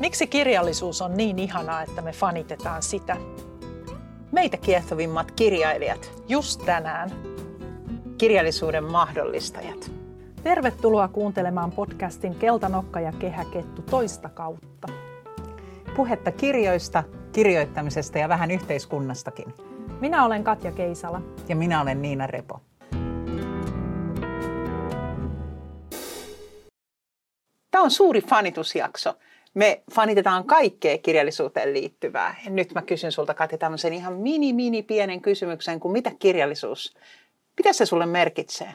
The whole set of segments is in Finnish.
Miksi kirjallisuus on niin ihanaa, että me fanitetaan sitä? Meitä kiehtovimmat kirjailijat. Just tänään. Kirjallisuuden mahdollistajat. Tervetuloa kuuntelemaan podcastin Keltanokka ja kehäkettu toista kautta. Puhetta kirjoista, kirjoittamisesta ja vähän yhteiskunnastakin. Minä olen Katja Keisala. Ja minä olen Niina Repo. Tämä on suuri fanitusjakso. Me fanitetaan kaikkea kirjallisuuteen liittyvää. Ja nyt mä kysyn sulta, Katja, tämmöisen ihan mini, mini pienen kysymyksen, kuin mitä kirjallisuus, mitä se sulle merkitsee?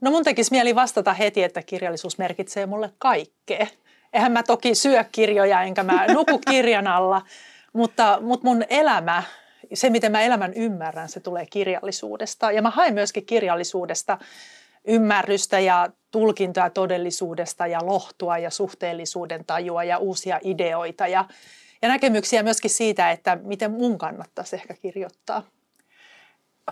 No mun tekisi mieli vastata heti, että kirjallisuus merkitsee mulle kaikkea. Eihän mä toki syö kirjoja, enkä mä nuku kirjan alla, mutta, mutta mun elämä, se miten mä elämän ymmärrän, se tulee kirjallisuudesta. Ja mä haen myöskin kirjallisuudesta ymmärrystä ja tulkintoa todellisuudesta ja lohtua ja suhteellisuuden tajua ja uusia ideoita ja, ja näkemyksiä myöskin siitä, että miten mun kannattaisi ehkä kirjoittaa.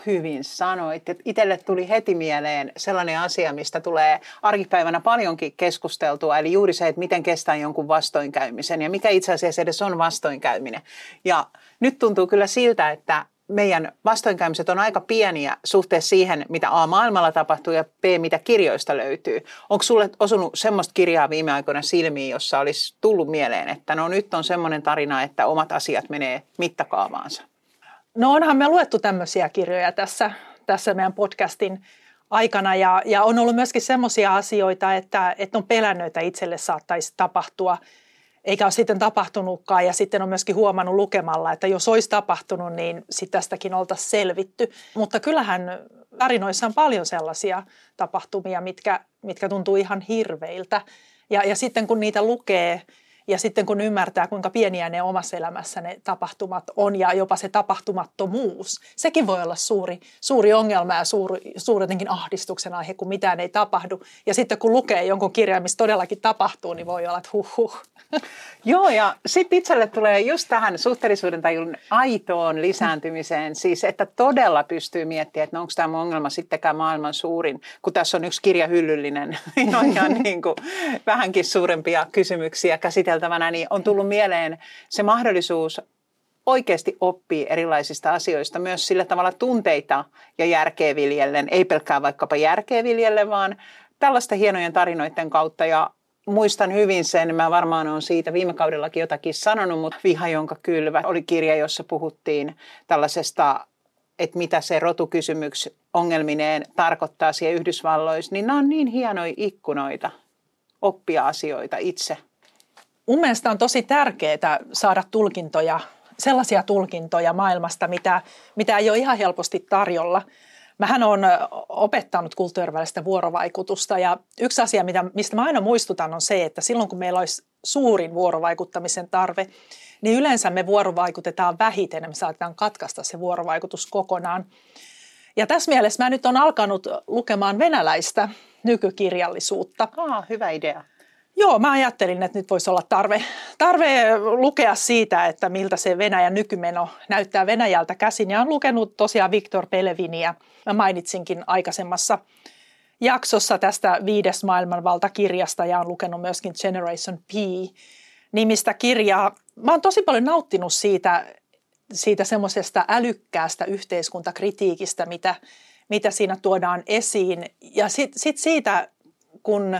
Hyvin sanoit. Itselle tuli heti mieleen sellainen asia, mistä tulee arkipäivänä paljonkin keskusteltua, eli juuri se, että miten kestää jonkun vastoinkäymisen ja mikä itse asiassa edes on vastoinkäyminen. Ja nyt tuntuu kyllä siltä, että meidän vastoinkäymiset on aika pieniä suhteessa siihen, mitä A maailmalla tapahtuu ja B mitä kirjoista löytyy. Onko sulle osunut semmoista kirjaa viime aikoina silmiin, jossa olisi tullut mieleen, että no nyt on semmoinen tarina, että omat asiat menee mittakaavaansa? No onhan me luettu tämmöisiä kirjoja tässä, tässä meidän podcastin aikana ja, ja on ollut myöskin semmoisia asioita, että, että on pelännyt, että itselle saattaisi tapahtua – eikä ole sitten tapahtunutkaan. Ja sitten on myöskin huomannut lukemalla, että jos olisi tapahtunut, niin sitten tästäkin oltaisiin selvitty. Mutta kyllähän tarinoissa on paljon sellaisia tapahtumia, mitkä, mitkä tuntuu ihan hirveiltä. Ja, ja sitten kun niitä lukee ja sitten kun ymmärtää, kuinka pieniä ne omassa elämässä ne tapahtumat on ja jopa se tapahtumattomuus, sekin voi olla suuri, suuri ongelma ja suuri, suuri jotenkin ahdistuksen aihe, kun mitään ei tapahdu. Ja sitten kun lukee jonkun kirjan, missä todellakin tapahtuu, niin voi olla, että huh huh. Joo, ja sitten itselle tulee just tähän suhteellisuuden tajun aitoon lisääntymiseen, siis että todella pystyy miettimään, että no onko tämä ongelma sittenkään maailman suurin, kun tässä on yksi kirja hyllyllinen, on ihan niin kuin vähänkin suurempia kysymyksiä käsiteltävänä, niin on tullut mieleen se mahdollisuus oikeasti oppii erilaisista asioista myös sillä tavalla tunteita ja järkeä viljellen, ei pelkkää vaikkapa järkeä viljellen, vaan tällaista hienojen tarinoiden kautta. Ja muistan hyvin sen, mä varmaan olen siitä viime kaudellakin jotakin sanonut, mutta Viha, jonka kylvä oli kirja, jossa puhuttiin tällaisesta, että mitä se rotukysymyks ongelmineen tarkoittaa siellä Yhdysvalloissa, niin nämä on niin hienoja ikkunoita oppia asioita itse. Mun mielestä on tosi tärkeää saada tulkintoja, sellaisia tulkintoja maailmasta, mitä, mitä ei ole ihan helposti tarjolla – Mähän olen opettanut kulttuurivälistä vuorovaikutusta ja yksi asia, mitä, mistä mä aina muistutan on se, että silloin kun meillä olisi suurin vuorovaikuttamisen tarve, niin yleensä me vuorovaikutetaan vähiten ja me saatetaan katkaista se vuorovaikutus kokonaan. Ja tässä mielessä mä nyt olen alkanut lukemaan venäläistä nykykirjallisuutta. Ah, hyvä idea. Joo, mä ajattelin, että nyt voisi olla tarve, tarve lukea siitä, että miltä se Venäjän nykymeno näyttää Venäjältä käsin. Ja olen lukenut tosiaan Viktor Peleviniä. Mä mainitsinkin aikaisemmassa jaksossa tästä viides maailmanvaltakirjasta ja olen lukenut myöskin Generation P nimistä kirjaa. Mä oon tosi paljon nauttinut siitä, siitä semmoisesta älykkäästä yhteiskuntakritiikistä, mitä, mitä siinä tuodaan esiin. Ja sitten sit siitä, kun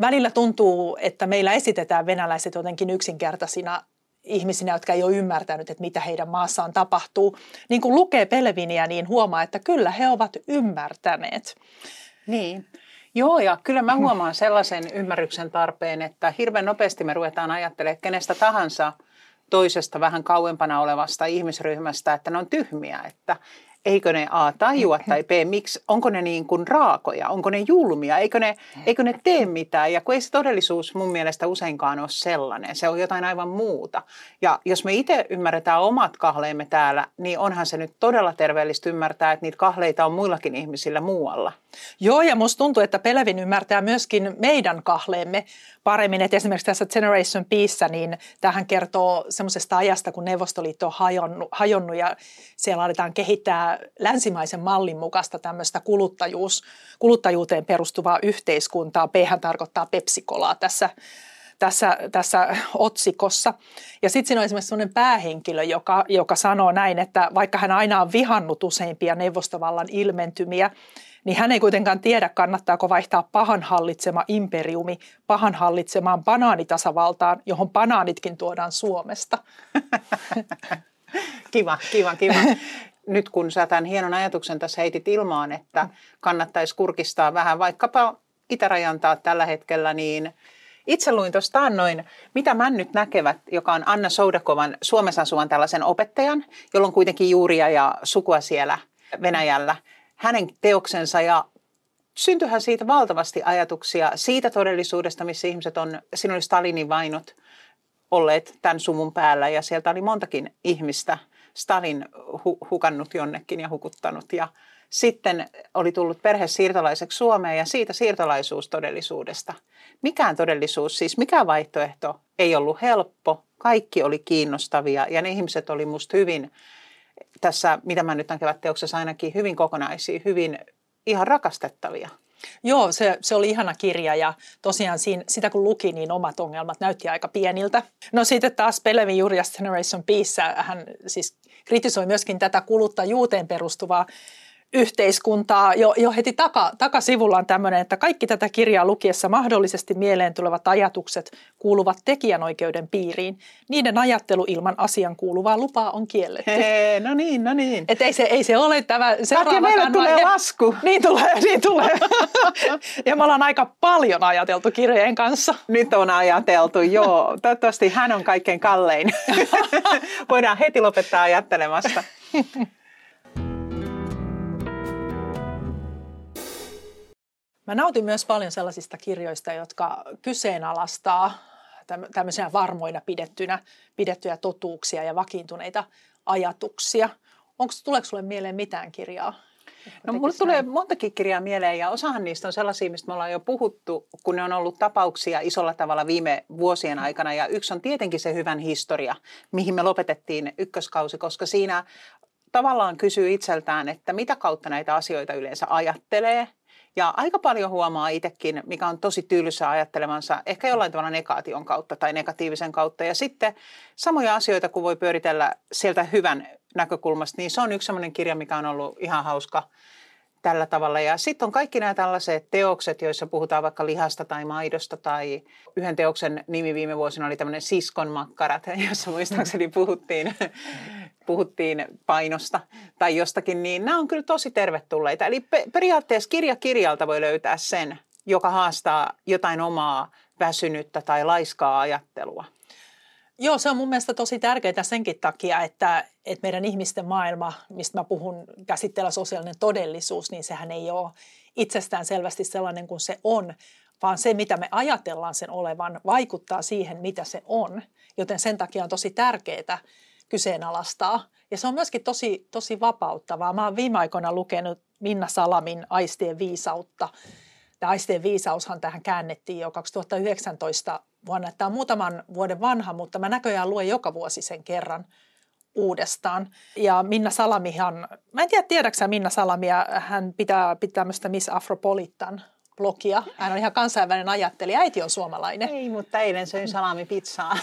välillä tuntuu, että meillä esitetään venäläiset jotenkin yksinkertaisina ihmisinä, jotka ei ole ymmärtänyt, että mitä heidän maassaan tapahtuu. Niin kun lukee Peleviniä, niin huomaa, että kyllä he ovat ymmärtäneet. Niin. Joo, ja kyllä mä huomaan sellaisen ymmärryksen tarpeen, että hirveän nopeasti me ruvetaan ajattelemaan kenestä tahansa toisesta vähän kauempana olevasta ihmisryhmästä, että ne on tyhmiä, että eikö ne A tajua tai B, miksi, onko ne niin kuin raakoja, onko ne julmia, eikö ne, eikö ne tee mitään. Ja kun ei se todellisuus mun mielestä useinkaan ole sellainen, se on jotain aivan muuta. Ja jos me itse ymmärretään omat kahleemme täällä, niin onhan se nyt todella terveellistä ymmärtää, että niitä kahleita on muillakin ihmisillä muualla. Joo, ja musta tuntuu, että Pelevin ymmärtää myöskin meidän kahleemme paremmin. Että esimerkiksi tässä Generation Peace, niin tähän kertoo semmoisesta ajasta, kun Neuvostoliitto on hajonnut, hajonnut ja siellä aletaan kehittää länsimaisen mallin mukaista tämmöistä kuluttajuus, kuluttajuuteen perustuvaa yhteiskuntaa. P tarkoittaa pepsikolaa tässä, tässä, tässä otsikossa. Ja sitten siinä on esimerkiksi sellainen päähenkilö, joka, joka sanoo näin, että vaikka hän aina on vihannut useimpia neuvostovallan ilmentymiä, niin hän ei kuitenkaan tiedä, kannattaako vaihtaa pahan hallitsema imperiumi pahan hallitsemaan banaanitasavaltaan, johon banaanitkin tuodaan Suomesta. Kiva, kiva, kiva. Nyt kun sä tämän hienon ajatuksen tässä heitit ilmaan, että kannattaisi kurkistaa vähän vaikkapa itärajantaa tällä hetkellä, niin itse luin tuosta noin, mitä männyt näkevät, joka on Anna Soudakovan Suomessa asuvan tällaisen opettajan, jolla on kuitenkin juuria ja sukua siellä Venäjällä. Hänen teoksensa ja syntyihän siitä valtavasti ajatuksia siitä todellisuudesta, missä ihmiset on, siinä oli Stalinin vainot olleet tämän sumun päällä ja sieltä oli montakin ihmistä Stalin hu- hukannut jonnekin ja hukuttanut ja sitten oli tullut perhe siirtolaiseksi Suomeen ja siitä siirtolaisuustodellisuudesta. Mikään todellisuus, siis mikään vaihtoehto ei ollut helppo, kaikki oli kiinnostavia ja ne ihmiset oli musta hyvin tässä, mitä mä nyt näkevät teoksessa ainakin, hyvin kokonaisia, hyvin ihan rakastettavia. Joo, se, se oli ihana kirja ja tosiaan siinä, sitä kun luki, niin omat ongelmat näytti aika pieniltä. No sitten taas Pelevin Jurjas Generation Peace, hän siis kritisoi myöskin tätä kuluttajuuteen perustuvaa yhteiskuntaa. Jo, jo heti taka, takasivulla on tämmöinen, että kaikki tätä kirjaa lukiessa mahdollisesti mieleen tulevat ajatukset kuuluvat tekijänoikeuden piiriin. Niiden ajattelu ilman asian kuuluvaa lupaa on kielletty. Hei, no niin, no niin. Et ei, se, ei se ole tämä seuraava meille tulee lasku. Niin tulee, niin tulee. ja me ollaan aika paljon ajateltu kirjojen kanssa. Nyt on ajateltu, joo. Toivottavasti hän on kaikkein kallein. Voidaan heti lopettaa ajattelemasta. Mä nautin myös paljon sellaisista kirjoista, jotka kyseenalaistaa tämmöisiä varmoina pidettynä, pidettyjä totuuksia ja vakiintuneita ajatuksia. Onko, tuleeko sulle mieleen mitään kirjaa? No mulle tulee montakin kirjaa mieleen ja osahan niistä on sellaisia, mistä me ollaan jo puhuttu, kun ne on ollut tapauksia isolla tavalla viime vuosien aikana. Ja yksi on tietenkin se hyvän historia, mihin me lopetettiin ykköskausi, koska siinä tavallaan kysyy itseltään, että mitä kautta näitä asioita yleensä ajattelee – ja aika paljon huomaa itsekin, mikä on tosi tylsää ajattelemansa, ehkä jollain tavalla negaation kautta tai negatiivisen kautta. Ja sitten samoja asioita, kun voi pyöritellä sieltä hyvän näkökulmasta, niin se on yksi sellainen kirja, mikä on ollut ihan hauska tällä tavalla. Ja sitten on kaikki nämä tällaiset teokset, joissa puhutaan vaikka lihasta tai maidosta tai yhden teoksen nimi viime vuosina oli tämmöinen siskon makkarat, jossa muistaakseni puhuttiin, puhuttiin painosta tai jostakin, niin nämä on kyllä tosi tervetulleita. Eli periaatteessa kirja kirjalta voi löytää sen, joka haastaa jotain omaa väsynyttä tai laiskaa ajattelua. Joo, se on mun mielestä tosi tärkeää senkin takia, että, että meidän ihmisten maailma, mistä mä puhun käsitteellä sosiaalinen todellisuus, niin sehän ei ole itsestään selvästi sellainen kuin se on, vaan se, mitä me ajatellaan sen olevan, vaikuttaa siihen, mitä se on. Joten sen takia on tosi tärkeää kyseenalaistaa. Ja se on myöskin tosi, tosi vapauttavaa. Mä oon viime aikoina lukenut Minna Salamin Aistien viisautta. Tämä Aistien viisaushan tähän käännettiin jo 2019 vuonna. Tämä on muutaman vuoden vanha, mutta mä näköjään luen joka vuosi sen kerran uudestaan. Ja Minna Salamihan, mä en tiedä tiedäksä Minna Salamia, hän pitää, pitää tämmöistä Miss Afropolitan blogia. Hän on ihan kansainvälinen ajattelija. Äiti on suomalainen. Ei, mutta eilen söin salamipizzaa.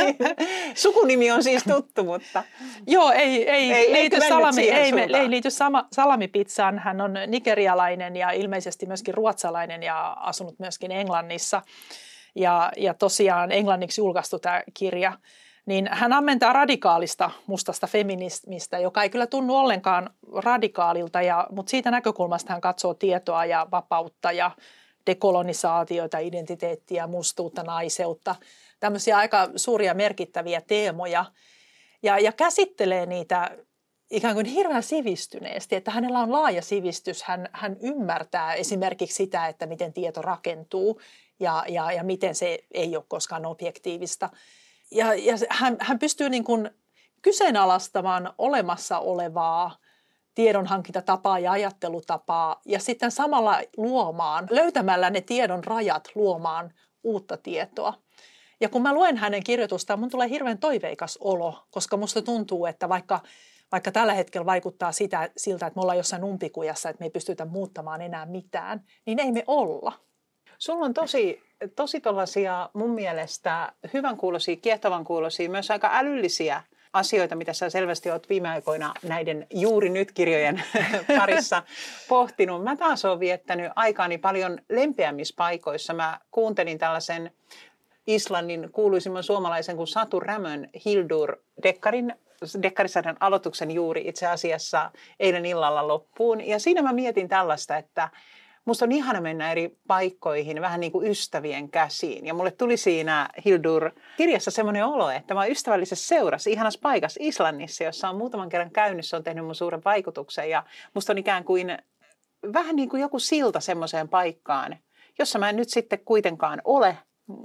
Sukunimi on siis tuttu, mutta... Joo, ei, ei, ei liity, salami, ei, ei liity sama, salamipizzaan. Hän on nigerialainen ja ilmeisesti myöskin ruotsalainen ja asunut myöskin Englannissa. Ja, ja tosiaan englanniksi julkaistu tämä kirja. Niin hän ammentaa radikaalista mustasta feminismistä, joka ei kyllä tunnu ollenkaan radikaalilta, ja, mutta siitä näkökulmasta hän katsoo tietoa ja vapautta ja dekolonisaatioita, identiteettiä, mustuutta, naiseutta, tämmöisiä aika suuria merkittäviä teemoja. Ja, ja käsittelee niitä ikään kuin hirveän sivistyneesti, että hänellä on laaja sivistys, hän, hän ymmärtää esimerkiksi sitä, että miten tieto rakentuu ja, ja, ja miten se ei ole koskaan objektiivista. Ja, ja hän, hän pystyy niin kuin kyseenalaistamaan olemassa olevaa tiedonhankintatapaa ja ajattelutapaa ja sitten samalla luomaan, löytämällä ne tiedon rajat luomaan uutta tietoa. Ja kun mä luen hänen kirjoitustaan, mun tulee hirveän toiveikas olo, koska musta tuntuu, että vaikka, vaikka tällä hetkellä vaikuttaa sitä, siltä, että me ollaan jossain umpikujassa, että me ei pystytä muuttamaan enää mitään, niin ei me olla. Sulla on tosi, tosi tollaisia mun mielestä hyvän kuulosia, kiehtovan kuulosia, myös aika älyllisiä asioita, mitä sä selvästi oot viime aikoina näiden juuri nyt kirjojen parissa pohtinut. Mä taas oon viettänyt aikaani paljon lempeämmissä paikoissa. Mä kuuntelin tällaisen Islannin kuuluisimman suomalaisen kuin Satu Rämön Hildur Dekkarin Dekkarisarjan aloituksen juuri itse asiassa eilen illalla loppuun. Ja siinä mä mietin tällaista, että musta on ihana mennä eri paikkoihin vähän niin kuin ystävien käsiin. Ja mulle tuli siinä Hildur kirjassa semmoinen olo, että mä oon ystävällisessä seurassa, ihanassa paikassa Islannissa, jossa on muutaman kerran käynyt, se on tehnyt mun suuren vaikutuksen. Ja musta on ikään kuin vähän niin kuin joku silta semmoiseen paikkaan, jossa mä en nyt sitten kuitenkaan ole,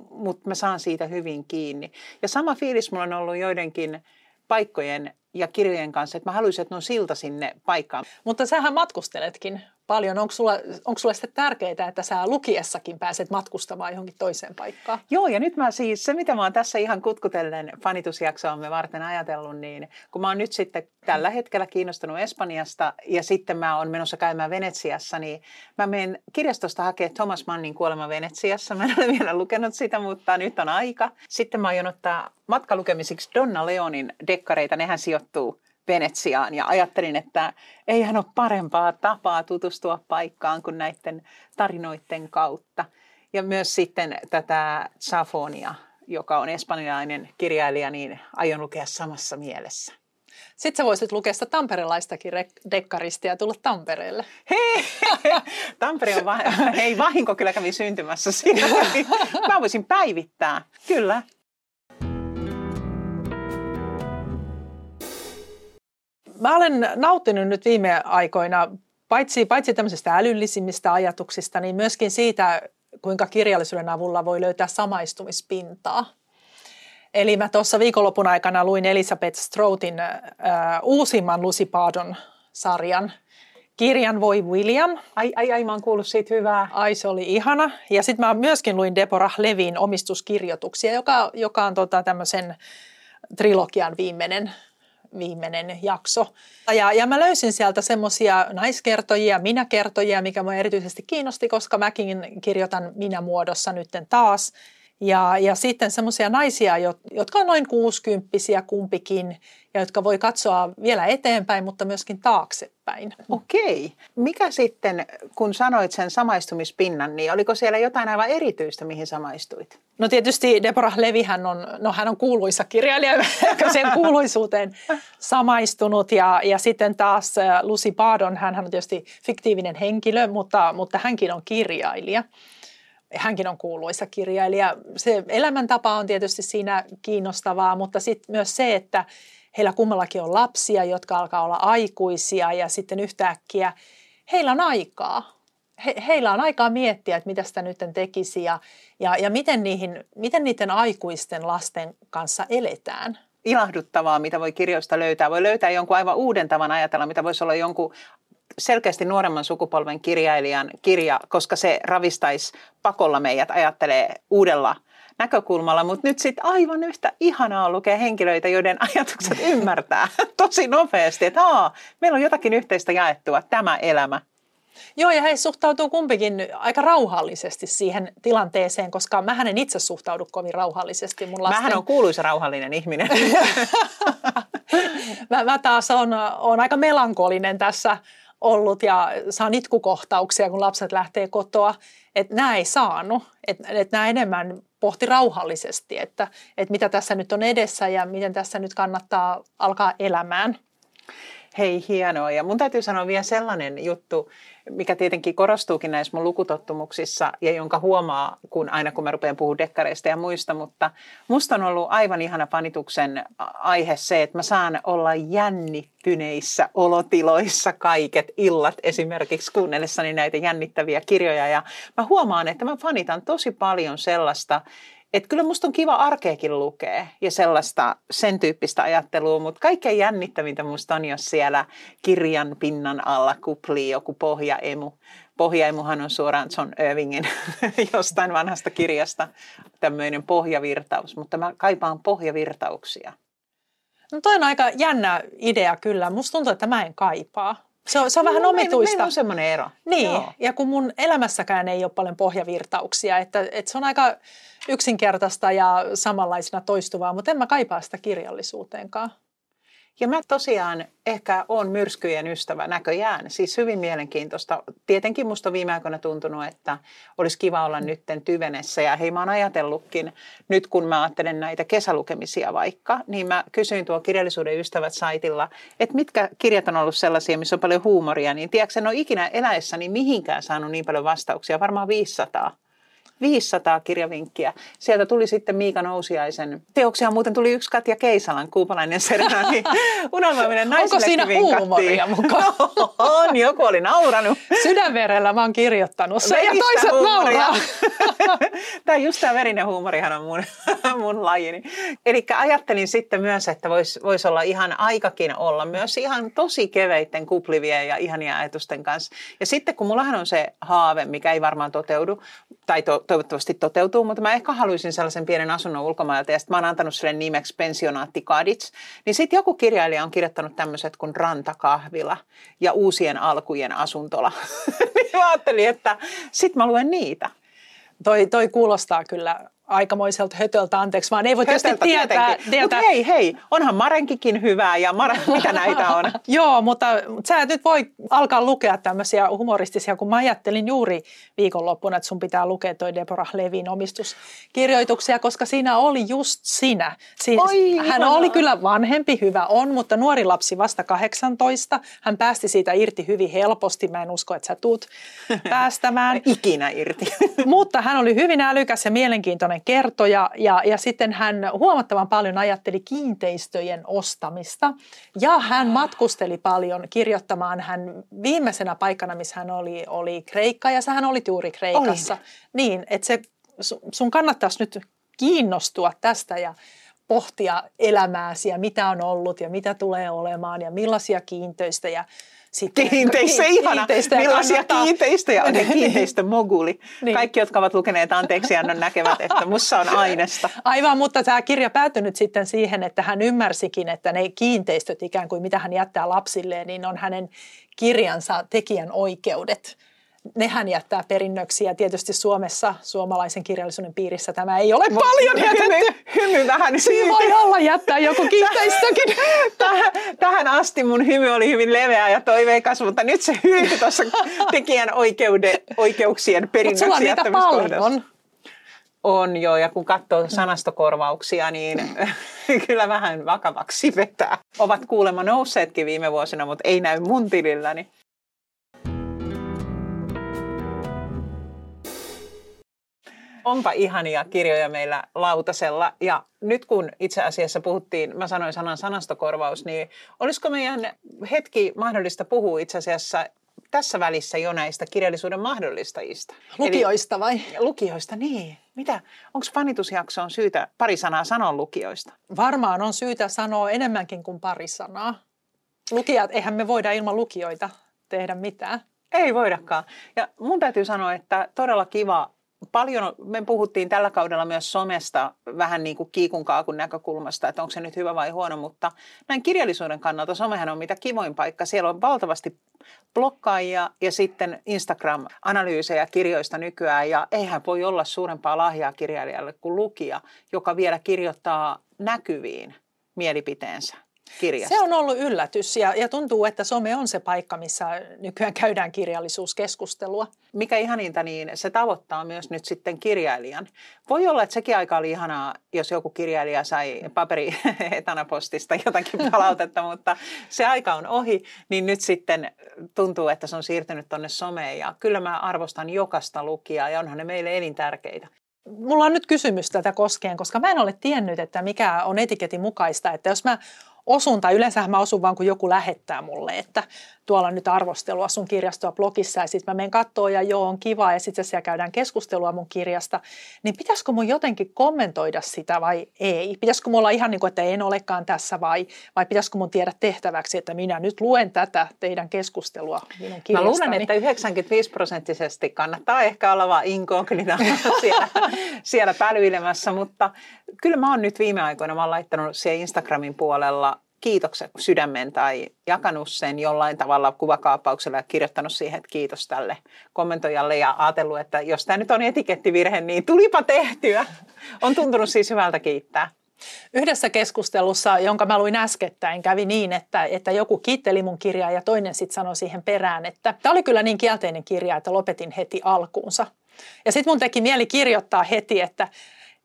mutta mä saan siitä hyvin kiinni. Ja sama fiilis mulla on ollut joidenkin paikkojen ja kirjojen kanssa, että mä haluaisin, että ne on silta sinne paikkaan. Mutta sähän matkusteletkin paljon. Onko sulla, onko sulla sitten tärkeää, että sä lukiessakin pääset matkustamaan johonkin toiseen paikkaan? Joo, ja nyt mä siis, se mitä mä oon tässä ihan kutkutellen fanitusjaksoamme varten ajatellut, niin kun mä oon nyt sitten tällä hetkellä kiinnostunut Espanjasta ja sitten mä oon menossa käymään Venetsiassa, niin mä menen kirjastosta hakemaan Thomas Mannin kuolema Venetsiassa. Mä en ole vielä lukenut sitä, mutta nyt on aika. Sitten mä aion ottaa matkalukemisiksi Donna Leonin dekkareita, nehän sijoittuu Venetsiaan ja ajattelin, että eihän ole parempaa tapaa tutustua paikkaan kuin näiden tarinoiden kautta. Ja myös sitten tätä Safonia, joka on espanjalainen kirjailija, niin aion lukea samassa mielessä. Sitten sä voisit lukea sitä tamperelaistakin dekkarista ja tulla Tampereelle. Hei! Tampere on, va- hei vahinko kyllä kävi syntymässä siinä. Mä voisin päivittää, kyllä. Mä olen nauttinut nyt viime aikoina paitsi, paitsi tämmöisistä älyllisimmistä ajatuksista, niin myöskin siitä, kuinka kirjallisuuden avulla voi löytää samaistumispintaa. Eli mä tuossa viikonlopun aikana luin Elisabeth Stroutin äh, uusimman Lucy Pardon sarjan kirjan Voi William. Ai, ai, ai, mä oon kuullut siitä hyvää. Ai, se oli ihana. Ja sitten mä myöskin luin Deborah Levin omistuskirjoituksia, joka, joka on tota tämmöisen trilogian viimeinen viimeinen jakso. Ja, ja mä löysin sieltä semmoisia naiskertojia, minäkertojia, mikä mua erityisesti kiinnosti, koska mäkin kirjoitan minä-muodossa nytten taas. Ja, ja sitten semmoisia naisia, jotka on noin kuusikymppisiä kumpikin ja jotka voi katsoa vielä eteenpäin, mutta myöskin taaksepäin. Okei. Mikä sitten, kun sanoit sen samaistumispinnan, niin oliko siellä jotain aivan erityistä, mihin samaistuit? No tietysti Deborah Levihän on, no hän on kuuluisa kirjailija, joka sen kuuluisuuteen samaistunut. Ja, ja sitten taas äh, Lucy Bardon, hän on tietysti fiktiivinen henkilö, mutta, mutta hänkin on kirjailija hänkin on kuuluisa kirjailija. Se elämäntapa on tietysti siinä kiinnostavaa, mutta sitten myös se, että heillä kummallakin on lapsia, jotka alkaa olla aikuisia ja sitten yhtäkkiä heillä on aikaa. He, heillä on aikaa miettiä, että mitä sitä nyt tekisi ja, ja, ja miten, niihin, miten niiden aikuisten lasten kanssa eletään ilahduttavaa, mitä voi kirjoista löytää. Voi löytää jonkun aivan uuden tavan ajatella, mitä voisi olla jonkun selkeästi nuoremman sukupolven kirjailijan kirja, koska se ravistaisi pakolla meidät ajattelee uudella näkökulmalla, mutta nyt sitten aivan yhtä ihanaa lukea henkilöitä, joiden ajatukset ymmärtää tosi nopeasti, että Aa, meillä on jotakin yhteistä jaettua, tämä elämä. Joo, ja he suhtautuu kumpikin aika rauhallisesti siihen tilanteeseen, koska mä en itse suhtaudu kovin rauhallisesti mun lasten. Mähän on kuuluisa rauhallinen ihminen. mä, mä taas on, on aika melankolinen tässä ollut ja saan itkukohtauksia, kun lapset lähtee kotoa, että nämä ei saanut, että, että nämä enemmän pohti rauhallisesti, että, että mitä tässä nyt on edessä ja miten tässä nyt kannattaa alkaa elämään. Hei, hienoa. Ja mun täytyy sanoa vielä sellainen juttu, mikä tietenkin korostuukin näissä mun lukutottumuksissa ja jonka huomaa, kun aina kun mä rupean puhumaan dekkareista ja muista, mutta musta on ollut aivan ihana panituksen aihe se, että mä saan olla jännittyneissä olotiloissa kaiket illat esimerkiksi kuunnellessani näitä jännittäviä kirjoja ja mä huomaan, että mä fanitan tosi paljon sellaista, että kyllä musta on kiva arkeekin lukea ja sellaista sen tyyppistä ajattelua, mutta kaikkein jännittävintä musta on, jos siellä kirjan pinnan alla kuplii joku pohjaemu. Pohjaemuhan on suoraan John Irvingin jostain vanhasta kirjasta tämmöinen pohjavirtaus, mutta mä kaipaan pohjavirtauksia. No toi on aika jännä idea kyllä. Musta tuntuu, että mä en kaipaa. Se on, se on vähän No, omituista. Meillä on semmoinen ero. Niin, Joo. ja kun mun elämässäkään ei ole paljon pohjavirtauksia, että, että se on aika yksinkertaista ja samanlaisena toistuvaa, mutta en mä kaipaa sitä kirjallisuuteenkaan. Ja mä tosiaan ehkä on myrskyjen ystävä näköjään. Siis hyvin mielenkiintoista. Tietenkin musta on viime aikoina tuntunut, että olisi kiva olla nytten tyvenessä. Ja hei, mä oon ajatellutkin, nyt kun mä ajattelen näitä kesälukemisia vaikka, niin mä kysyin tuo Kirjallisuuden ystävät saitilla, että mitkä kirjat on ollut sellaisia, missä on paljon huumoria. Niin tiedätkö, en ole ikinä eläessäni mihinkään saanut niin paljon vastauksia, varmaan 500. 500 kirjavinkkiä. Sieltä tuli sitten Miika Nousiaisen teoksia. Muuten tuli yksi Katja Keisalan, kuupalainen serenaani. Unelmoiminen Onko naisillekin siinä huumoria mukaan? on, joku oli nauranut. Sydänverellä mä oon kirjoittanut sen ja Veristä toiset huumoria. nauraa. Tämä just tämä verinen huumorihan on mun, mun lajini. Eli ajattelin sitten myös, että voisi vois olla ihan aikakin olla myös ihan tosi keveitten kuplivien ja ihania ajatusten kanssa. Ja sitten kun mullahan on se haave, mikä ei varmaan toteudu, tai to, toivottavasti toteutuu, mutta mä ehkä haluaisin sellaisen pienen asunnon ulkomailta ja sitten mä oon antanut sille nimeksi pensionaatti Kadits. Niin sitten joku kirjailija on kirjoittanut tämmöiset kuin rantakahvila ja uusien alkujen asuntola. niin mä ajattelin, että sitten mä luen niitä. Toi, toi kuulostaa kyllä aikamoiselta hötöltä, anteeksi, vaan ei voi tietysti Hötöltä tietää. tietää. Mutta hei, hei, onhan Marenkikin hyvää ja Mare, mitä näitä on? Joo, mutta sä et nyt voi alkaa lukea tämmöisiä humoristisia, kun mä ajattelin juuri viikonloppuna, että sun pitää lukea toi Deborah Levin omistuskirjoituksia, koska siinä oli just sinä. Siis Oi, hän ihanaa. oli kyllä vanhempi, hyvä on, mutta nuori lapsi vasta 18. Hän päästi siitä irti hyvin helposti. Mä en usko, että sä tuut päästämään. Ikinä irti. Mutta hän oli hyvin älykäs ja mielenkiintoinen kertoja ja, ja sitten hän huomattavan paljon ajatteli kiinteistöjen ostamista ja hän matkusteli paljon kirjoittamaan. Hän viimeisenä paikkana, missä hän oli, oli Kreikka ja sähän olit juuri Kreikassa. Olin. Niin, että se, su- sun kannattaisi nyt kiinnostua tästä ja pohtia elämääsi ja mitä on ollut ja mitä tulee olemaan ja millaisia kiinteistöjä sitten, Kiinteistö, ihana. kiinteistöjä Millaisia kannattaa- kiinteistöjä on? Niin. Kiinteistömoguli. Niin. Kaikki, jotka ovat lukeneet anteeksiannon, näkevät, että mussa on ainesta. Aivan, mutta tämä kirja päätyi nyt sitten siihen, että hän ymmärsikin, että ne kiinteistöt ikään kuin mitä hän jättää lapsilleen, niin on hänen kirjansa tekijän oikeudet. Ne hän jättää perinnöksi ja tietysti Suomessa, suomalaisen kirjallisuuden piirissä tämä ei ole paljon jätetty. Hymy, hymy vähän Siinä voi olla jättää joku kiinteistökin. Tähän, tähän asti mun hymy oli hyvin leveä ja toiveikas, mutta nyt se hyytyi tuossa tekijän oikeude, oikeuksien sulla perinnöksi on paljon. On joo, ja kun katsoo sanastokorvauksia, niin kyllä vähän vakavaksi vetää. Ovat kuulemma nousseetkin viime vuosina, mutta ei näy mun tililläni. Onpa ihania kirjoja meillä lautasella. Ja nyt kun itse asiassa puhuttiin, mä sanoin sanan sanastokorvaus, niin olisiko meidän hetki mahdollista puhua itse asiassa tässä välissä jo näistä kirjallisuuden mahdollistajista? Eli- Lukijoista vai? Lukijoista, niin. Mitä? Onko fanitusjaksoon syytä pari sanaa sanoa lukijoista? Varmaan on syytä sanoa enemmänkin kuin pari sanaa. Lukijat, eihän me voida ilman lukijoita tehdä mitään. Ei voidakaan. Ja mun täytyy sanoa, että todella kiva. Paljon, me puhuttiin tällä kaudella myös somesta vähän niin kuin kiikun kaakun näkökulmasta, että onko se nyt hyvä vai huono, mutta näin kirjallisuuden kannalta somehan on mitä kivoin paikka. Siellä on valtavasti blokkaajia ja sitten Instagram-analyysejä kirjoista nykyään ja eihän voi olla suurempaa lahjaa kirjailijalle kuin lukija, joka vielä kirjoittaa näkyviin mielipiteensä kirjasta. Se on ollut yllätys ja, ja tuntuu, että some on se paikka, missä nykyään käydään kirjallisuuskeskustelua. mikä ihaninta, niin se tavoittaa myös nyt sitten kirjailijan. Voi olla, että sekin aika oli ihanaa, jos joku kirjailija sai paperi etanapostista jotakin palautetta, mutta se aika on ohi, niin nyt sitten tuntuu, että se on siirtynyt tuonne someen. Ja kyllä mä arvostan jokaista lukijaa ja onhan ne meille elintärkeitä. Mulla on nyt kysymys tätä koskien, koska mä en ole tiennyt, että mikä on etiketin mukaista, että jos mä osun, tai yleensä mä osun vaan kun joku lähettää mulle, että tuolla on nyt arvostelua sun kirjastoa blogissa ja sitten mä menen kattoo ja joo on kiva ja sitten siellä käydään keskustelua mun kirjasta, niin pitäisikö mun jotenkin kommentoida sitä vai ei? Pitäisikö mulla olla ihan niin kuin, että en olekaan tässä vai, vai pitäisikö mun tiedä tehtäväksi, että minä nyt luen tätä teidän keskustelua minun Mä kirjastani? luulen, että 95 prosenttisesti kannattaa ehkä olla vaan inkognita siellä, siellä pälyilemässä, mutta kyllä mä oon nyt viime aikoina, mä oon laittanut siellä Instagramin puolella kiitoksen sydämen tai jakanut sen jollain tavalla kuvakaappauksella ja kirjoittanut siihen, että kiitos tälle kommentoijalle ja ajatellut, että jos tämä nyt on etikettivirhe, niin tulipa tehtyä. On tuntunut siis hyvältä kiittää. Yhdessä keskustelussa, jonka mä luin äskettäin, kävi niin, että, että joku kiitteli mun kirjaa ja toinen sitten sanoi siihen perään, että tämä oli kyllä niin kielteinen kirja, että lopetin heti alkuunsa. Ja sitten mun teki mieli kirjoittaa heti, että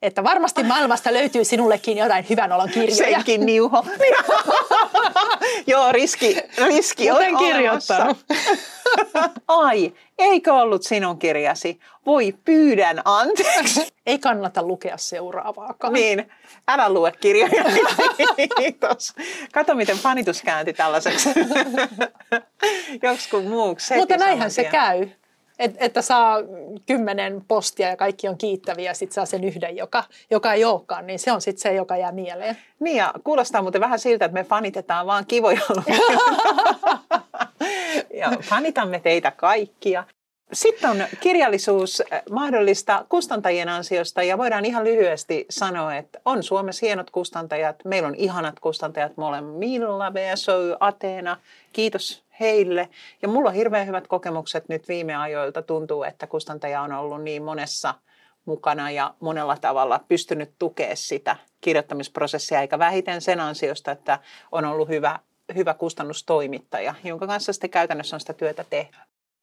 että varmasti maailmasta löytyy sinullekin jotain hyvän olon kirjoja. Senkin niuho. Joo, riski, riski on kirjoittanut. Ai, eikö ollut sinun kirjasi? Voi, pyydän anteeksi. Ei kannata lukea seuraavaakaan. Niin, älä lue kirjoja. Kiitos. Kato, miten fanitus käänti tällaiseksi. Joksikun muuksi. Mutta näinhän se käy. Et, että saa kymmenen postia ja kaikki on kiittäviä ja sitten saa sen yhden, joka, joka ei olekaan, niin se on sitten se, joka jää mieleen. Niin ja kuulostaa muuten vähän siltä, että me fanitetaan vaan kivoja ja fanitamme teitä kaikkia. Sitten on kirjallisuus eh, mahdollista kustantajien ansiosta ja voidaan ihan lyhyesti sanoa, että on Suomessa hienot kustantajat. Meillä on ihanat kustantajat molemmilla, VSO, Ateena. Kiitos heille. Ja mulla on hirveän hyvät kokemukset nyt viime ajoilta. Tuntuu, että kustantaja on ollut niin monessa mukana ja monella tavalla pystynyt tukemaan sitä kirjoittamisprosessia, eikä vähiten sen ansiosta, että on ollut hyvä, hyvä kustannustoimittaja, jonka kanssa sitten käytännössä on sitä työtä tehty.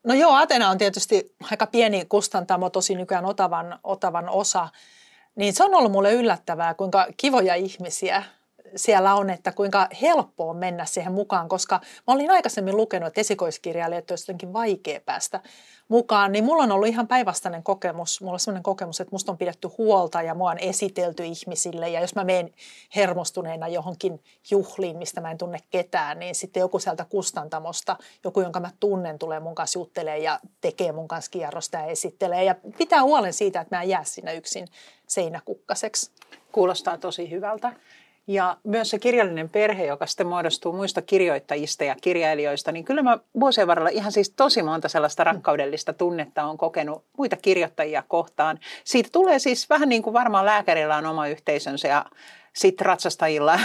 No joo, Atena on tietysti aika pieni kustantamo, tosi nykyään Otavan, Otavan osa. Niin se on ollut mulle yllättävää, kuinka kivoja ihmisiä siellä on, että kuinka helppoa on mennä siihen mukaan, koska mä olin aikaisemmin lukenut, että esikoiskirjailijat olisi jotenkin vaikea päästä mukaan, niin mulla on ollut ihan päinvastainen kokemus. Mulla on sellainen kokemus, että musta on pidetty huolta ja mua on esitelty ihmisille ja jos mä menen hermostuneena johonkin juhliin, mistä mä en tunne ketään, niin sitten joku sieltä kustantamosta, joku jonka mä tunnen, tulee mun kanssa juttelee ja tekee mun kanssa kierrosta ja esittelee ja pitää huolen siitä, että mä en jää sinne yksin seinäkukkaseksi. Kuulostaa tosi hyvältä. Ja myös se kirjallinen perhe, joka sitten muodostuu muista kirjoittajista ja kirjailijoista, niin kyllä mä vuosien varrella ihan siis tosi monta sellaista rakkaudellista tunnetta on kokenut muita kirjoittajia kohtaan. Siitä tulee siis vähän niin kuin varmaan lääkärillä on oma yhteisönsä ja sitten ratsastajilla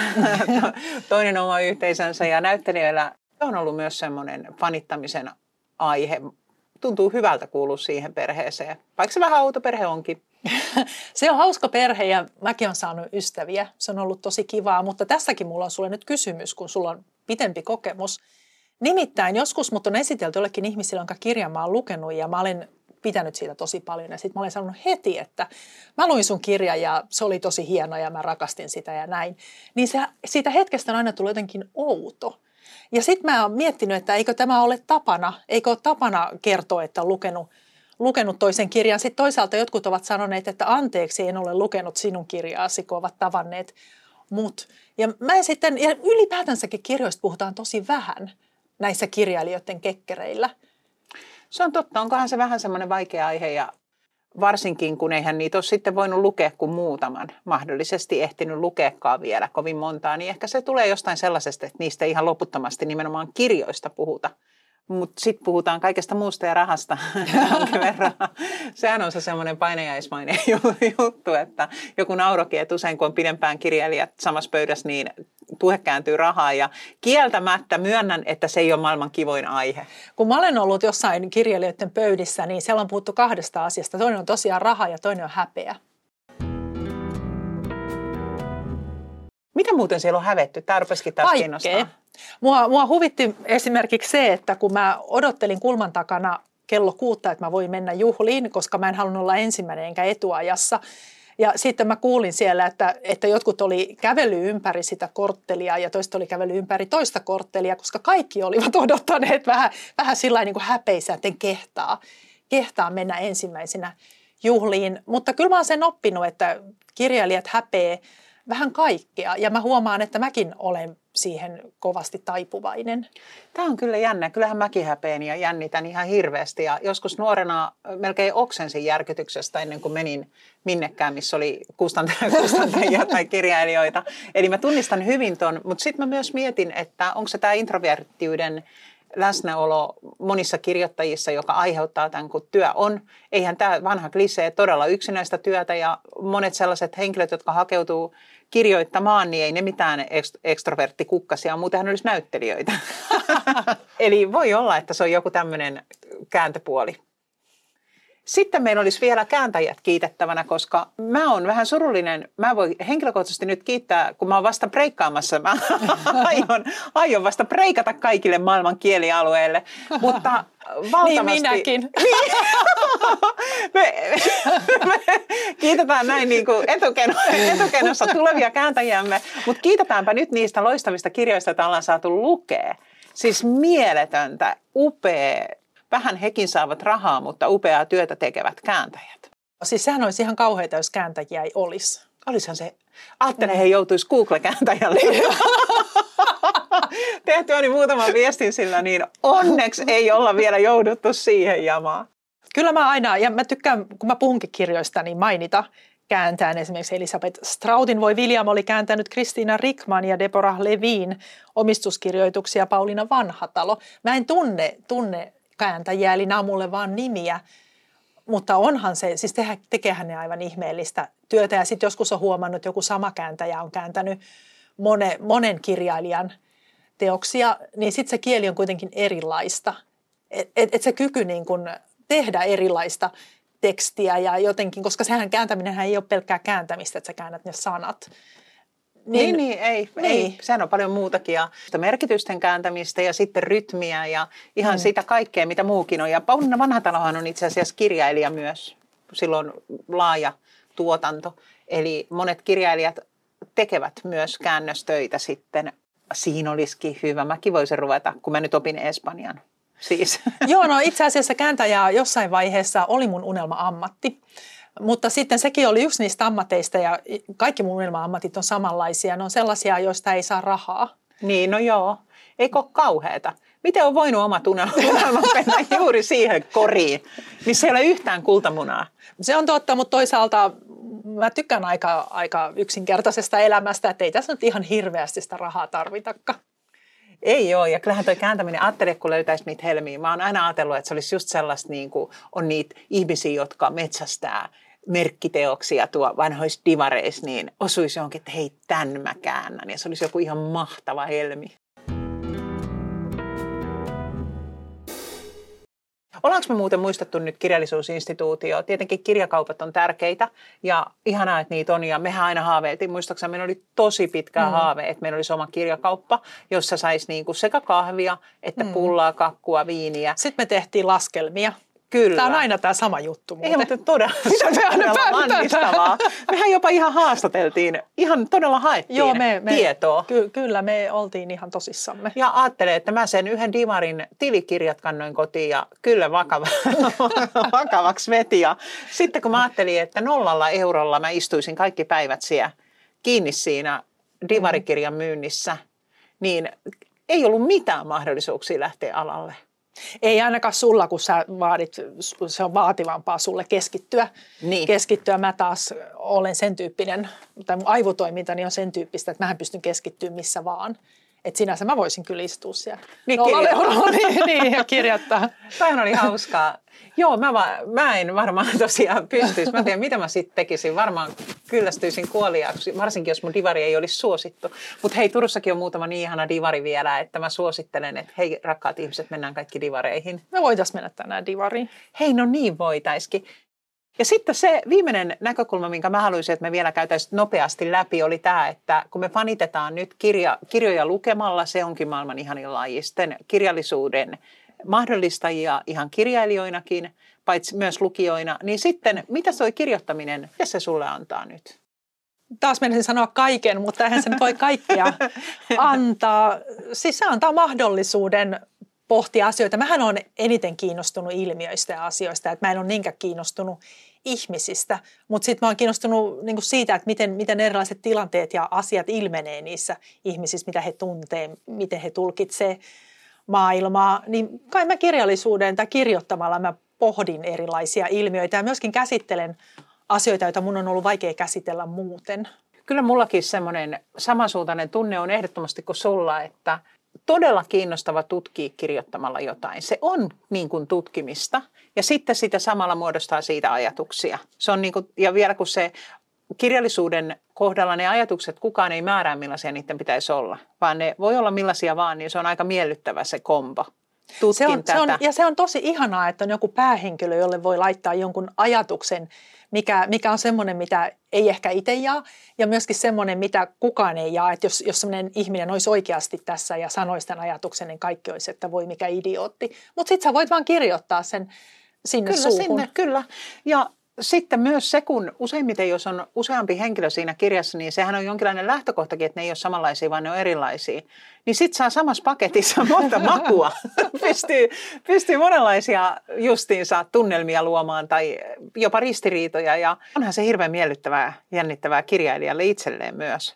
toinen oma yhteisönsä ja näyttelijöillä on ollut myös semmoinen fanittamisen aihe. Tuntuu hyvältä kuulua siihen perheeseen, vaikka se vähän autoperhe onkin. Se on hauska perhe ja mäkin olen saanut ystäviä. Se on ollut tosi kivaa, mutta tässäkin mulla on sulle nyt kysymys, kun sulla on pitempi kokemus. Nimittäin joskus mut on esitelty jollekin ihmisille, jonka kirjan mä oon lukenut ja mä olen pitänyt siitä tosi paljon. Ja sitten mä olen sanonut heti, että mä luin sun kirja ja se oli tosi hieno ja mä rakastin sitä ja näin. Niin se, siitä hetkestä on aina tullut jotenkin outo. Ja sitten mä oon miettinyt, että eikö tämä ole tapana, eikö ole tapana kertoa, että on lukenut lukenut toisen kirjan. Sitten toisaalta jotkut ovat sanoneet, että anteeksi, en ole lukenut sinun kirjaasi, kun ovat tavanneet mut. Ja mä en sitten, ja ylipäätänsäkin kirjoista puhutaan tosi vähän näissä kirjailijoiden kekkereillä. Se on totta. Onkohan se vähän semmoinen vaikea aihe ja varsinkin kun eihän niitä ole sitten voinut lukea kuin muutaman, mahdollisesti ehtinyt lukeekaan vielä kovin montaa, niin ehkä se tulee jostain sellaisesta, että niistä ihan loputtomasti nimenomaan kirjoista puhuta. Mutta sitten puhutaan kaikesta muusta ja rahasta verran. Sehän on se semmoinen painajaismainen juttu, että joku naurokin, että usein kun on pidempään kirjailijat samassa pöydässä, niin puhe kääntyy rahaa. Ja kieltämättä myönnän, että se ei ole maailman kivoin aihe. Kun mä olen ollut jossain kirjailijoiden pöydissä, niin siellä on puhuttu kahdesta asiasta. Toinen on tosiaan raha ja toinen on häpeä. Mitä muuten siellä on hävetty? Tämä rupesikin taas Kaikkea. kiinnostaa. Mua, mua huvitti esimerkiksi se, että kun mä odottelin kulman takana kello kuutta, että mä voin mennä juhliin, koska mä en halunnut olla ensimmäinen enkä etuajassa. Ja sitten mä kuulin siellä, että, että jotkut oli kävely ympäri sitä korttelia ja toista oli kävely ympäri toista korttelia, koska kaikki olivat odottaneet vähän, vähän sillä niin kuin häpeisä, että kehtaa, kehtaa mennä ensimmäisenä juhliin. Mutta kyllä mä oon sen oppinut, että kirjailijat häpeä vähän kaikkea ja mä huomaan, että mäkin olen siihen kovasti taipuvainen. Tämä on kyllä jännä. Kyllähän mäkin häpeän ja jännitän ihan hirveästi. Ja joskus nuorena melkein oksensin järkytyksestä ennen kuin menin minnekään, missä oli kustantajia tai kirjailijoita. Eli mä tunnistan hyvin ton, mutta sitten mä myös mietin, että onko se tämä introverttiuden läsnäolo monissa kirjoittajissa, joka aiheuttaa tämän, kun työ on. Eihän tämä vanha klisee todella yksinäistä työtä ja monet sellaiset henkilöt, jotka hakeutuu kirjoittamaan, niin ei ne mitään ekstroverttikukkasia, muutenhan olisi näyttelijöitä. Eli voi olla, että se on joku tämmöinen kääntöpuoli. Sitten meillä olisi vielä kääntäjät kiitettävänä, koska mä oon vähän surullinen. Mä voin henkilökohtaisesti nyt kiittää, kun mä oon vasta breikkaamassa. Mä aion, aion vasta breikata kaikille maailman kielialueille. Mutta valtavasti... Niin minäkin. Niin. me, me kiitetään näin niin kuin etukenossa tulevia kääntäjiämme, mutta kiitetäänpä nyt niistä loistavista kirjoista, joita ollaan saatu lukea. Siis mieletöntä, upea, vähän hekin saavat rahaa, mutta upeaa työtä tekevät kääntäjät. Siis sehän olisi ihan kauheita, jos kääntäjiä ei olisi. Olisihan se. Ajattelen, he joutuisi Google-kääntäjälle. Tehtyä niin muutaman viestin sillä, niin onneksi ei olla vielä jouduttu siihen jamaan. Kyllä mä aina, ja mä tykkään, kun mä puhunkin kirjoista, niin mainita kääntään esimerkiksi Elisabeth Strautin voi William oli kääntänyt Kristiina Rickman ja Deborah Levin omistuskirjoituksia Pauliina Vanhatalo. Mä en tunne, tunne kääntäjiä, eli nämä on mulle vaan nimiä. Mutta onhan se, siis tehdä, tekehän ne aivan ihmeellistä työtä. Ja sitten joskus on huomannut, että joku sama kääntäjä on kääntänyt monen, monen kirjailijan teoksia, niin sitten se kieli on kuitenkin erilaista. Että et, et se kyky niin kun tehdä erilaista tekstiä ja jotenkin, koska sehän kääntäminen ei ole pelkkää kääntämistä, että sä käännät ne sanat, niin, niin, niin ei, niin. ei. Sehän on paljon muutakin. Ja merkitysten kääntämistä ja sitten rytmiä ja ihan mm. sitä kaikkea, mitä muukin on. Ja Pauliina Vanhatalohan on itse asiassa kirjailija myös. Silloin laaja tuotanto. Eli monet kirjailijat tekevät myös käännöstöitä sitten. Siinä olisikin hyvä. Mäkin voisin ruveta, kun mä nyt opin Espanjan. Siis. Joo, no itse asiassa kääntäjä jossain vaiheessa oli mun unelma-ammatti. Mutta sitten sekin oli yksi niistä ammateista ja kaikki mun ammatit on samanlaisia. Ne on sellaisia, joista ei saa rahaa. Niin, no joo. Eikö ole kauheata? Miten on voinut omat unelmat mennä juuri siihen koriin, missä ei ole yhtään kultamunaa? Se on totta, mutta toisaalta mä tykkään aika, aika yksinkertaisesta elämästä, että ei tässä nyt ihan hirveästi sitä rahaa tarvitakaan. Ei ole, ja kyllähän toi kääntäminen, ajattele kun löytäisi niitä helmiä. Mä oon aina ajatellut, että se olisi just sellaista, niin kuin on niitä ihmisiä, jotka metsästää merkkiteoksia tuo vanhoissa divareissa, niin osuisi johonkin, että hei, tämän mä käännän. Ja se olisi joku ihan mahtava helmi. Ollaanko me muuten muistettu nyt kirjallisuusinstituutio? Tietenkin kirjakaupat on tärkeitä ja ihanaa, että niitä on. Ja mehän aina haaveiltiin, muistaakseni meillä oli tosi pitkä mm. haave, että meillä olisi oma kirjakauppa, jossa saisi niinku sekä kahvia että mm. pullaa, kakkua, viiniä. Sitten me tehtiin laskelmia Kyllä. Tämä on aina tämä sama juttu muuten. Ei, mutta todella, Mitä me aina lannistavaa. Mehän jopa ihan haastateltiin, ihan todella haettiin Joo, me, me, tietoa. Ky- kyllä, me oltiin ihan tosissamme. Ja ajattelin, että mä sen yhden Dimarin tilikirjat kannoin kotiin ja kyllä vakava, vakavaksi veti. Ja sitten kun mä ajattelin, että nollalla eurolla mä istuisin kaikki päivät siellä kiinni siinä Divarikirjan myynnissä, niin ei ollut mitään mahdollisuuksia lähteä alalle. Ei ainakaan sulla, kun sä vaadit, se on vaativampaa sulle keskittyä. Niin. Keskittyä mä taas olen sen tyyppinen, tai mun aivotoimintani on sen tyyppistä, että mä pystyn keskittyä missä vaan. Että sinänsä mä voisin kyllä istua siellä niin, kirjoittaa. niin, niin, ja kirjoittaa. Toihan oli hauskaa. Joo, mä, va, mä en varmaan tosiaan pystyisi. Mä tiedän, mitä mä sitten tekisin. Varmaan kyllästyisin kuoliaaksi, varsinkin jos mun divari ei olisi suosittu. Mutta hei, Turussakin on muutama niin ihana divari vielä, että mä suosittelen, että hei rakkaat ihmiset, mennään kaikki divareihin. Me voitaisiin mennä tänään divariin. Hei, no niin voitaisiin. Ja sitten se viimeinen näkökulma, minkä mä haluaisin, että me vielä käytäisiin nopeasti läpi, oli tämä, että kun me fanitetaan nyt kirja, kirjoja lukemalla, se onkin maailman ihanin lajisten kirjallisuuden mahdollistajia ihan kirjailijoinakin, paitsi myös lukijoina, niin sitten mitä se kirjoittaminen, mitä se sulle antaa nyt? Taas menisin sanoa kaiken, mutta eihän se voi kaikkea antaa. Siis se antaa mahdollisuuden pohtia asioita. Mähän olen eniten kiinnostunut ilmiöistä ja asioista, että mä en ole niinkään kiinnostunut ihmisistä, mutta sitten mä oon kiinnostunut niin siitä, että miten, miten erilaiset tilanteet ja asiat ilmenee niissä ihmisissä, mitä he tuntee, miten he tulkitsee maailmaa, niin kai mä kirjallisuuden tai kirjoittamalla mä pohdin erilaisia ilmiöitä ja myöskin käsittelen asioita, joita mun on ollut vaikea käsitellä muuten. Kyllä mullakin semmoinen samansuuntainen tunne on ehdottomasti kuin sulla, että todella kiinnostava tutkia kirjoittamalla jotain. Se on niin kuin tutkimista ja sitten sitä samalla muodostaa siitä ajatuksia. Se on niin kuin, ja vielä kun se kirjallisuuden kohdalla ne ajatukset, kukaan ei määrää millaisia niiden pitäisi olla, vaan ne voi olla millaisia vaan, niin se on aika miellyttävä se kombo. Se on, se on, ja se on tosi ihanaa, että on joku päähenkilö, jolle voi laittaa jonkun ajatuksen, mikä, mikä on semmoinen, mitä ei ehkä itse jaa, ja myöskin semmoinen, mitä kukaan ei jaa. Että jos, jos semmoinen ihminen olisi oikeasti tässä ja sanoisi tämän ajatuksen, niin kaikki olisi, että voi mikä idiootti. Mutta sitten sä voit vaan kirjoittaa sen sinne kyllä, suuhun. Sinne, kyllä, ja sitten myös se, kun useimmiten jos on useampi henkilö siinä kirjassa, niin sehän on jonkinlainen lähtökohtakin, että ne ei ole samanlaisia, vaan ne on erilaisia. Niin sitten saa samassa paketissa monta makua. pystyy, pystyy monenlaisia justiinsa tunnelmia luomaan tai jopa ristiriitoja. Ja onhan se hirveän miellyttävää, jännittävää kirjailijalle itselleen myös.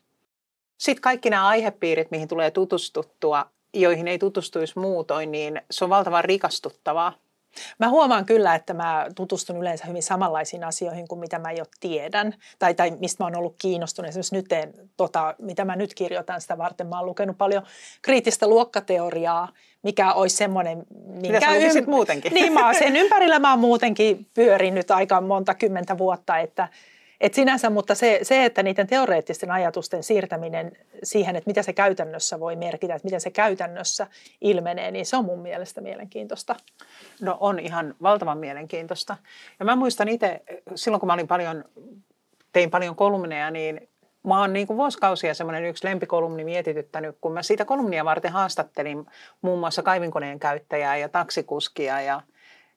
Sitten kaikki nämä aihepiirit, mihin tulee tutustuttua, joihin ei tutustuisi muutoin, niin se on valtavan rikastuttavaa. Mä huomaan kyllä, että mä tutustun yleensä hyvin samanlaisiin asioihin kuin mitä mä jo tiedän tai, tai mistä mä oon ollut kiinnostunut. Esimerkiksi nyt en, tota, mitä mä nyt kirjoitan sitä varten, mä oon lukenut paljon kriittistä luokkateoriaa, mikä olisi semmoinen... Minkä mitä ym... muutenkin? Niin, mä sen ympärillä mä oon muutenkin pyörinyt aika monta kymmentä vuotta, että – et sinänsä, mutta se, se, että niiden teoreettisten ajatusten siirtäminen siihen, että mitä se käytännössä voi merkitä, että miten se käytännössä ilmenee, niin se on mun mielestä mielenkiintoista. No on ihan valtavan mielenkiintoista. Ja mä muistan itse, silloin kun mä olin paljon, tein paljon kolumneja, niin Mä oon niin kuin vuosikausia semmoinen yksi lempikolumni mietityttänyt, kun mä siitä kolumnia varten haastattelin muun muassa kaivinkoneen käyttäjää ja taksikuskia ja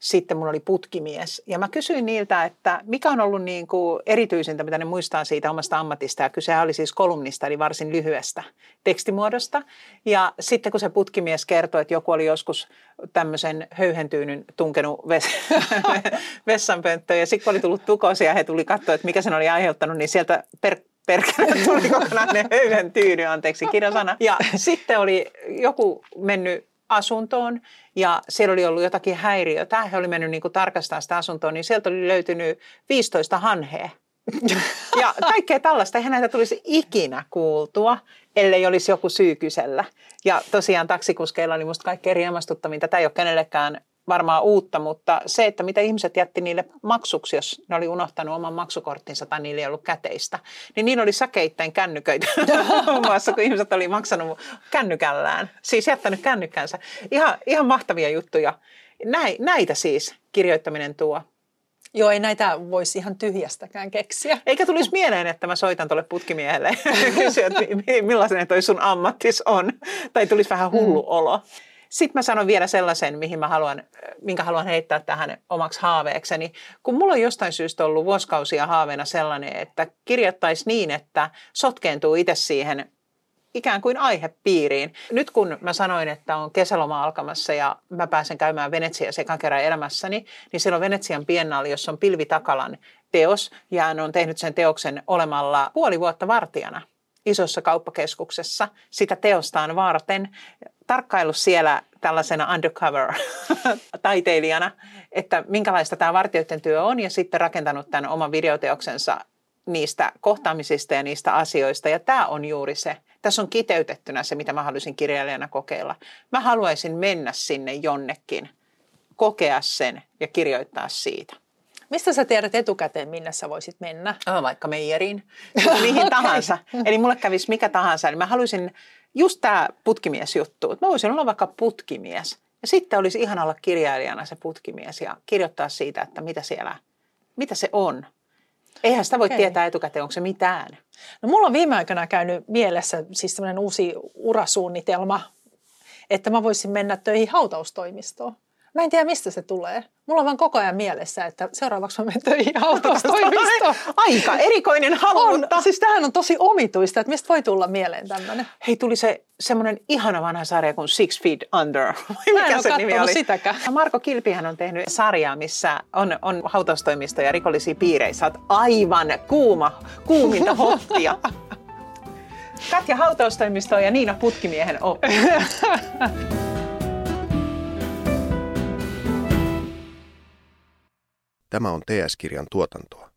sitten mulla oli putkimies. Ja mä kysyin niiltä, että mikä on ollut niin kuin erityisintä, mitä ne muistaa siitä omasta ammatista. Ja kyse oli siis kolumnista, eli varsin lyhyestä tekstimuodosta. Ja sitten kun se putkimies kertoi, että joku oli joskus tämmöisen höyhentyynyn tunkenut ves- vessanpönttöön. Ja sitten kun oli tullut tukosia ja he tuli katsoa, että mikä sen oli aiheuttanut, niin sieltä per perkele tuli kokonainen höyhen tyyny, anteeksi kirjasana. Ja sitten oli joku mennyt asuntoon ja siellä oli ollut jotakin häiriötä. He oli mennyt niin kuin tarkastamaan sitä asuntoa, niin sieltä oli löytynyt 15 hanhea. ja kaikkea tällaista. Eihän näitä tulisi ikinä kuultua, ellei olisi joku syy kysellä. Ja tosiaan taksikuskeilla oli musta kaikkein riemastuttavinta. Tämä ei ole kenellekään varmaan uutta, mutta se, että mitä ihmiset jätti niille maksuksi, jos ne oli unohtanut oman maksukorttinsa tai niillä ei ollut käteistä, niin niillä oli säkeittäin kännyköitä, muun muassa kun ihmiset oli maksanut kännykällään, siis jättänyt kännykkänsä. Ihan, ihan mahtavia juttuja. Näitä siis kirjoittaminen tuo. Joo, ei näitä voisi ihan tyhjästäkään keksiä. Eikä tulisi mieleen, että mä soitan tuolle putkimiehelle kysyä, että millaisen toi sun ammattis on. Tai tulisi vähän hullu mm. Sitten mä sanon vielä sellaisen, mihin mä haluan, minkä haluan heittää tähän omaksi haaveekseni. Kun mulla on jostain syystä ollut vuosikausia haaveena sellainen, että kirjoittaisi niin, että sotkeentuu itse siihen ikään kuin aihepiiriin. Nyt kun mä sanoin, että on kesäloma alkamassa ja mä pääsen käymään Venetsia sekan kerran elämässäni, niin siellä on Venetsian biennaali, jossa on Pilvi Takalan teos ja hän on tehnyt sen teoksen olemalla puoli vuotta vartijana isossa kauppakeskuksessa sitä teostaan varten tarkkailu siellä tällaisena undercover-taiteilijana, että minkälaista tämä vartijoiden työ on ja sitten rakentanut tämän oman videoteoksensa niistä kohtaamisista ja niistä asioista. Ja tämä on juuri se. Tässä on kiteytettynä se, mitä mä haluaisin kirjailijana kokeilla. Mä haluaisin mennä sinne jonnekin, kokea sen ja kirjoittaa siitä. Mistä sä tiedät etukäteen, minne sä voisit mennä? Oh, vaikka meijeriin, mihin okay. tahansa. Eli mulle kävisi mikä tahansa. Eli mä haluaisin just tämä putkimiesjuttu, että mä voisin olla vaikka putkimies. Ja sitten olisi ihan olla kirjailijana se putkimies ja kirjoittaa siitä, että mitä siellä, mitä se on. Eihän sitä voi okay. tietää etukäteen, onko se mitään. No mulla on viime aikoina käynyt mielessä siis sellainen uusi urasuunnitelma, että mä voisin mennä töihin hautaustoimistoon. Mä en tiedä, mistä se tulee. Mulla on vaan koko ajan mielessä, että seuraavaksi mä menen töihin hautaustoimistoon. Aika erikoinen halu, on, mutta... Siis tämähän on tosi omituista, että mistä voi tulla mieleen tämmöinen. Hei, tuli se semmoinen ihana vanha sarja kuin Six Feet Under. Mikä Mä en se nimi oli? sitäkään. Marko Kilpihän on tehnyt sarjaa, missä on, on hautaustoimisto ja rikollisia piirejä. Sä oot aivan kuuma, kuuminta hottia. Katja hautaustoimistoon ja Niina Putkimiehen oppi. Tämä on TS-kirjan tuotantoa.